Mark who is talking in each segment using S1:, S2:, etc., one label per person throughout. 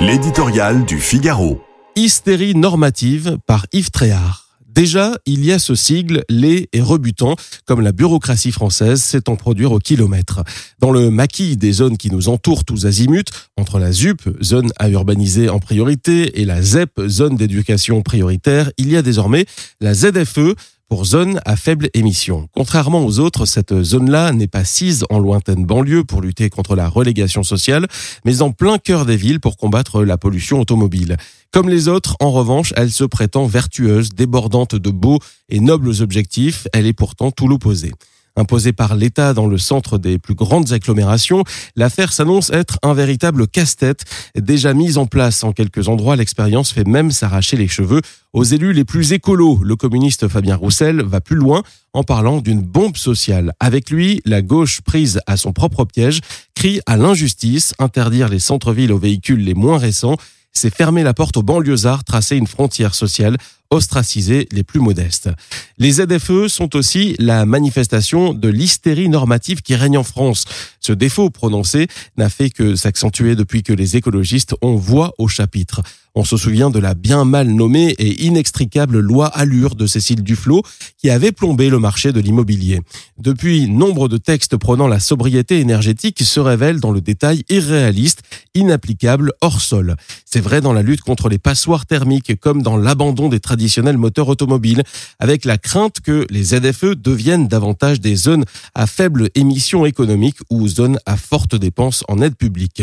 S1: L'éditorial du Figaro.
S2: Hystérie normative par Yves Tréhard. Déjà, il y a ce sigle laid et rebutant, comme la bureaucratie française s'étant produire au kilomètre. Dans le maquis des zones qui nous entourent tous azimuts, entre la ZUP, zone à urbaniser en priorité, et la ZEP, zone d'éducation prioritaire, il y a désormais la ZFE, pour zone à faible émission. Contrairement aux autres, cette zone-là n'est pas sise en lointaine banlieue pour lutter contre la relégation sociale, mais en plein cœur des villes pour combattre la pollution automobile. Comme les autres, en revanche, elle se prétend vertueuse, débordante de beaux et nobles objectifs, elle est pourtant tout l'opposé. Imposée par l'État dans le centre des plus grandes agglomérations, l'affaire s'annonce être un véritable casse-tête. Déjà mise en place en quelques endroits, l'expérience fait même s'arracher les cheveux aux élus les plus écolos. Le communiste Fabien Roussel va plus loin en parlant d'une bombe sociale. Avec lui, la gauche prise à son propre piège crie à l'injustice, interdire les centres-villes aux véhicules les moins récents c'est fermer la porte aux banlieusards, tracer une frontière sociale, ostraciser les plus modestes. Les ZFE sont aussi la manifestation de l'hystérie normative qui règne en France. Ce défaut prononcé n'a fait que s'accentuer depuis que les écologistes ont voix au chapitre. On se souvient de la bien mal nommée et inextricable loi Allure de Cécile Duflot qui avait plombé le marché de l'immobilier. Depuis, nombre de textes prenant la sobriété énergétique se révèlent dans le détail irréaliste, inapplicable, hors sol. C'est vrai dans la lutte contre les passoires thermiques comme dans l'abandon des traditionnels moteurs automobiles, avec la crainte que les ZFE deviennent davantage des zones à faible émission économique ou zones à forte dépense en aide publique.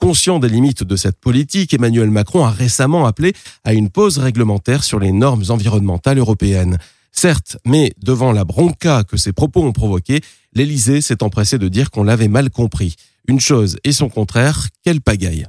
S2: Conscient des limites de cette politique, Emmanuel Macron a récemment appelé à une pause réglementaire sur les normes environnementales européennes. Certes, mais devant la bronca que ces propos ont provoqué, l'Élysée s'est empressé de dire qu'on l'avait mal compris. Une chose et son contraire, quelle pagaille.